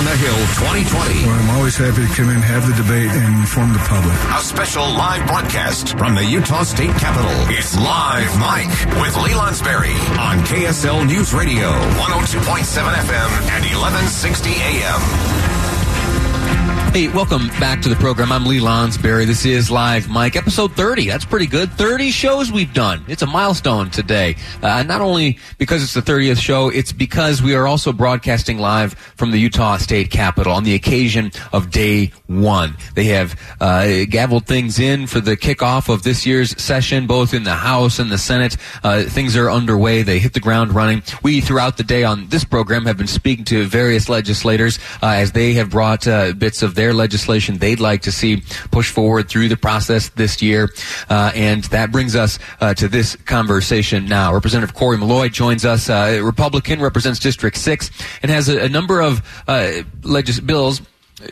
On the Hill 2020. Well, I'm always happy to come in, have the debate, and inform the public. A special live broadcast from the Utah State Capitol. It's Live Mike with Lee Lonsberry on KSL News Radio, 102.7 FM and 1160 AM. Hey, welcome back to the program. I'm Lee Lonsberry. This is Live Mike, episode 30. That's pretty good. 30 shows we've done. It's a milestone today. Uh, not only because it's the 30th show, it's because we are also broadcasting live from the Utah State Capitol on the occasion of day one. They have uh, gavelled things in for the kickoff of this year's session, both in the House and the Senate. Uh, things are underway. They hit the ground running. We, throughout the day on this program, have been speaking to various legislators uh, as they have brought uh, bits of their legislation they'd like to see push forward through the process this year. Uh, and that brings us uh, to this conversation now. Representative Cory Maloy joins us. Uh, Republican represents District 6 and has a, a number of uh, legis- bills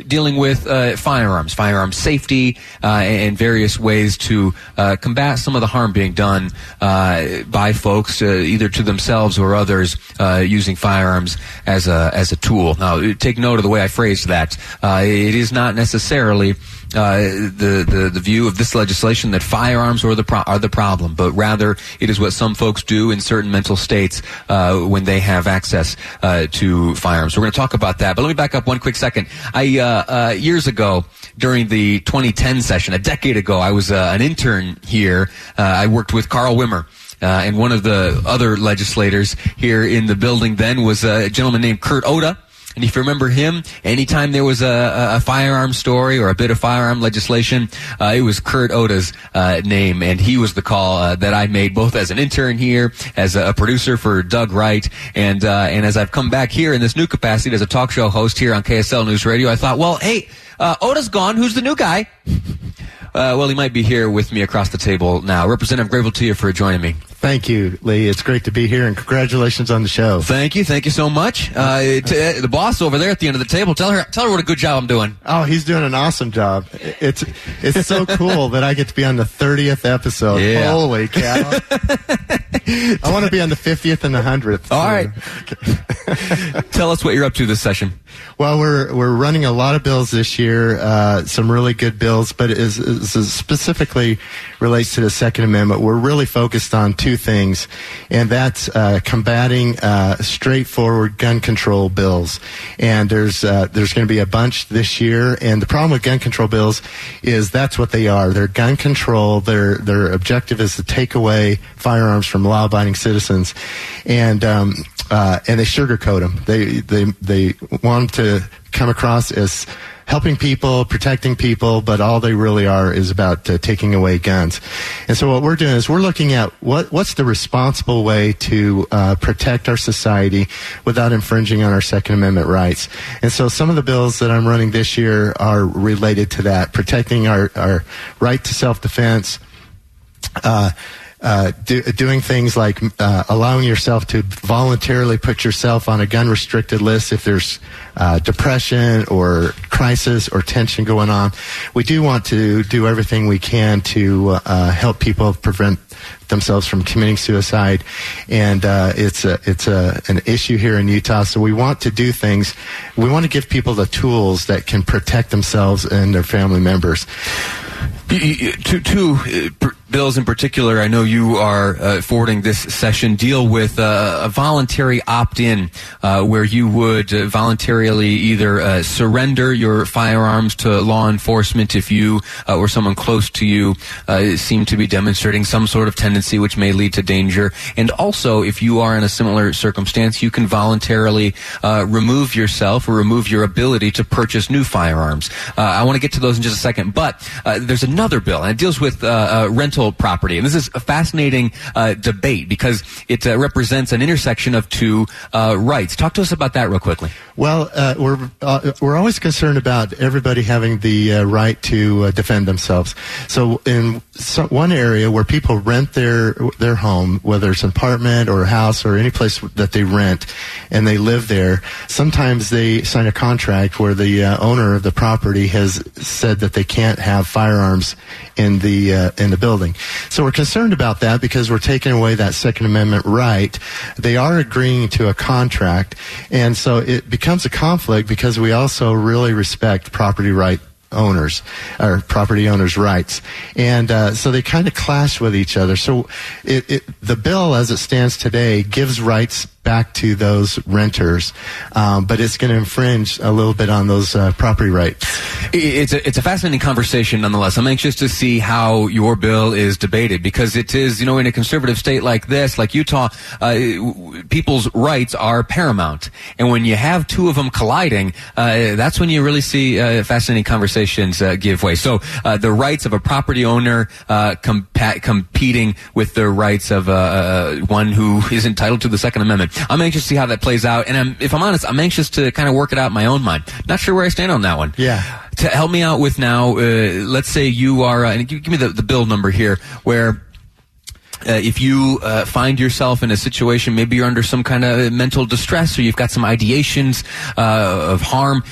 dealing with uh, firearms, firearm safety, uh, and various ways to uh, combat some of the harm being done uh, by folks, uh, either to themselves or others, uh, using firearms as a as a tool. Now, take note of the way I phrased that. it is not necessarily uh, the, the the view of this legislation that firearms are the pro- are the problem, but rather it is what some folks do in certain mental states uh, when they have access uh, to firearms. We're going to talk about that, but let me back up one quick second. I uh, uh, years ago during the 2010 session, a decade ago, I was uh, an intern here. I worked with Carl Wimmer. Uh, and one of the other legislators here in the building then was a gentleman named Kurt Oda. And if you remember him, anytime there was a, a firearm story or a bit of firearm legislation, uh, it was Kurt Oda's uh, name, and he was the call uh, that I made both as an intern here, as a, producer for Doug Wright, and uh, and as I've come back here in this new capacity as a talk show host here on KSL News Radio, I thought, well, hey, uh, Oda's gone. Who's the new guy? Well, he might be here with me across the table now. Representative, grateful to you for joining me. Thank you, Lee. It's great to be here, and congratulations on the show. Thank you, thank you so much. Uh, t- uh, the boss over there at the end of the table, tell her, tell her what a good job I'm doing. Oh, he's doing an awesome job. It's it's so cool that I get to be on the 30th episode. Yeah. Holy cow! I want to be on the 50th and the 100th. All right. tell us what you're up to this session. Well, we're we're running a lot of bills this year. Uh, some really good bills, but it is, specifically relates to the Second Amendment. We're really focused on two things, and that's uh, combating uh, straightforward gun control bills. And there's uh, there's going to be a bunch this year. And the problem with gun control bills is that's what they are. They're gun control. Their their objective is to take away firearms from law-abiding citizens, and um, uh, and they sugarcoat them. They they they want to come across as helping people, protecting people, but all they really are is about uh, taking away guns. And so what we're doing is we're looking at what what's the responsible way to uh, protect our society without infringing on our Second Amendment rights. And so some of the bills that I'm running this year are related to that, protecting our our right to self defense. Uh, uh, do, doing things like uh, allowing yourself to voluntarily put yourself on a gun restricted list if there's uh, depression or crisis or tension going on. We do want to do everything we can to uh, help people prevent themselves from committing suicide, and uh, it's a it's a an issue here in Utah. So we want to do things. We want to give people the tools that can protect themselves and their family members. Two, two uh, bills in particular, I know you are uh, forwarding this session, deal with uh, a voluntary opt-in uh, where you would uh, voluntarily either uh, surrender your firearms to law enforcement if you or someone close to you seem to be demonstrating some sort of tendency which may lead to danger. And also, if you are in a similar circumstance, you can voluntarily remove yourself or remove your ability to purchase new firearms. I want to get to those in just a second, but there's another bill, and it deals with rental rental property. And this is a fascinating uh, debate because it uh, represents an intersection of two uh, rights. Talk to us about that real quickly. Well, uh, we're uh, we're always concerned about everybody having the uh, right to defend themselves. So, in one area where people rent their their home, whether it's an apartment or a house or any place that they rent, and they live there, sometimes they sign a contract where the owner of the property has said that they can't have firearms in the in the building. So we're concerned about that because we're taking away that Second Amendment right. They are agreeing to a contract, and so it becomes a conflict because we also really respect property right owners or property owners' rights, and uh, so they kind of clash with each other. So it, it, the bill, as it stands today, gives rights back to those renters, um, but it's going to infringe a little bit on those uh, property rights. It's a, it's a fascinating conversation nonetheless. I'm anxious to see how your bill is debated because it is, you know, in a conservative state like this, like Utah, uh, people's rights are paramount. And when you have two of them colliding, uh, that's when you really see uh, fascinating conversations uh, give way. So uh, the rights of a property owner compa- competing with the rights of one who is entitled to the Second Amendment. I'm anxious to see how that plays out. And I'm, if I'm honest, I'm anxious to kind of work it out in my own mind. Not sure where I stand on that one. Yeah. To help me out with now, uh, let's say you are, uh, and give, give me the, the bill number here, where uh, if you uh, find yourself in a situation, maybe you're under some kind of mental distress or you've got some ideations uh, of harm,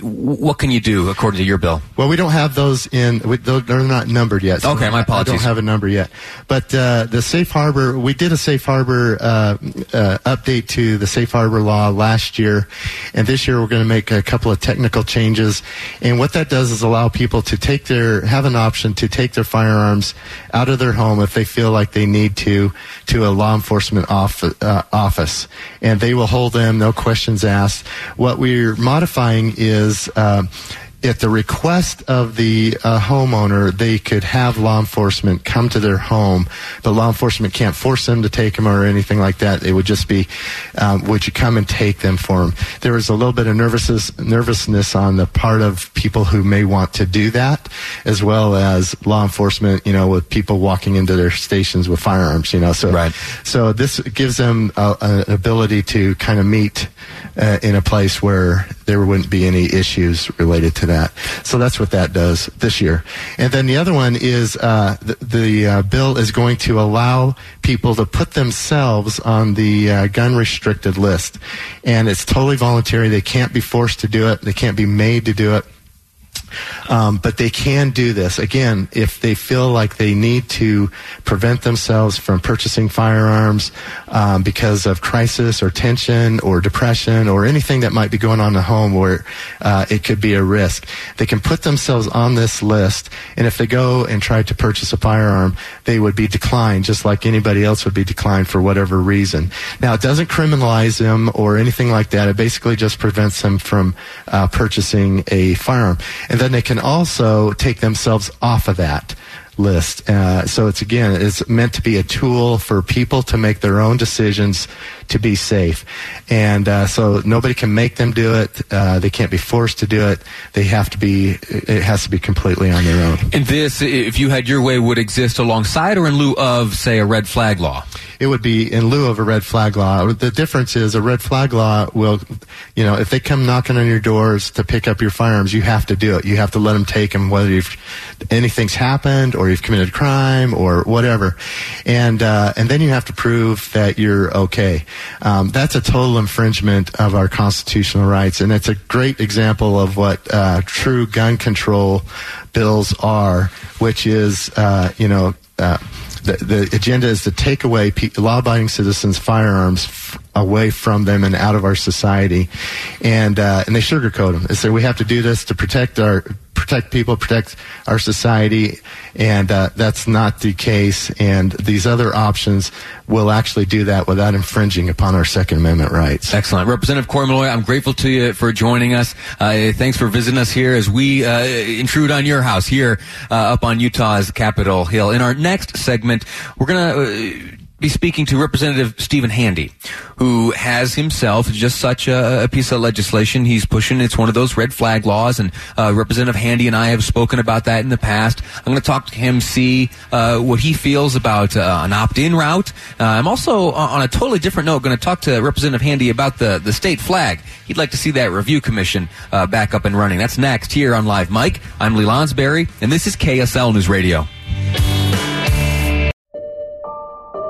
what can you do according to your bill? Well, we don't have those in, we, they're not numbered yet. So okay, my apologies. I don't have a number yet. But uh, the safe harbor, we did a safe harbor uh, uh, update to the safe harbor law last year. And this year we're going to make a couple of technical changes. And what that does is allow people to take their, have an option to take their firearms out of their home if they feel like they need to to a law enforcement off, uh, office, and they will hold them, no questions asked. What we're modifying is. Uh, at the request of the uh, homeowner, they could have law enforcement come to their home, but law enforcement can't force them to take them or anything like that. It would just be, um, would you come and take them for them? There was a little bit of nervousness, nervousness on the part of people who may want to do that, as well as law enforcement, you know, with people walking into their stations with firearms, you know. So, right. so this gives them an ability to kind of meet uh, in a place where there wouldn't be any issues related to that. So that's what that does this year. And then the other one is uh, the, the uh, bill is going to allow people to put themselves on the uh, gun restricted list. And it's totally voluntary. They can't be forced to do it. They can't be made to do it. Um, but they can do this again if they feel like they need to prevent themselves from purchasing firearms um, because of crisis or tension or depression or anything that might be going on in the home where uh, it could be a risk. They can put themselves on this list, and if they go and try to purchase a firearm, they would be declined just like anybody else would be declined for whatever reason. Now, it doesn't criminalize them or anything like that. It basically just prevents them from uh, purchasing a firearm. And then they can also take themselves off of that list. Uh, so it's again, it's meant to be a tool for people to make their own decisions to be safe. And uh, so nobody can make them do it. Uh, they can't be forced to do it. They have to be. It has to be completely on their own. And this, if you had your way, would exist alongside or in lieu of, say, a red flag law. It would be in lieu of a red flag law. The difference is a red flag law will, you know, if they come knocking on your doors to pick up your firearms, you have to do it. You have to let them take them, whether you've, anything's happened or you've committed a crime or whatever, and uh, and then you have to prove that you're okay. Um, that's a total infringement of our constitutional rights, and it's a great example of what uh, true gun control bills are, which is, uh, you know, uh, the, the, agenda is to take away law-abiding citizens' firearms f- away from them and out of our society, and uh, and they sugarcoat them. They say we have to do this to protect our protect people, protect our society, and uh, that's not the case. And these other options will actually do that without infringing upon our Second Amendment rights. Excellent. Representative Cory Maloy, I'm grateful to you for joining us. Uh, thanks for visiting us here as we uh, intrude on your house here uh, up on Utah's Capitol Hill. In our next segment, we're going to uh, be speaking to Representative Stephen Handy, who has himself just such a, a, piece of legislation he's pushing. It's one of those red flag laws, and uh, Representative Handy and I have spoken about that in the past. I'm going to talk to him, see uh, what he feels about uh, an opt-in route. Uh, I'm also, on a totally different note, going to talk to Representative Handy about the, the state flag. He'd like to see that review commission uh, back up and running. That's next here on Live Mike. I'm Lee Lonsberry, and this is KSL News Radio.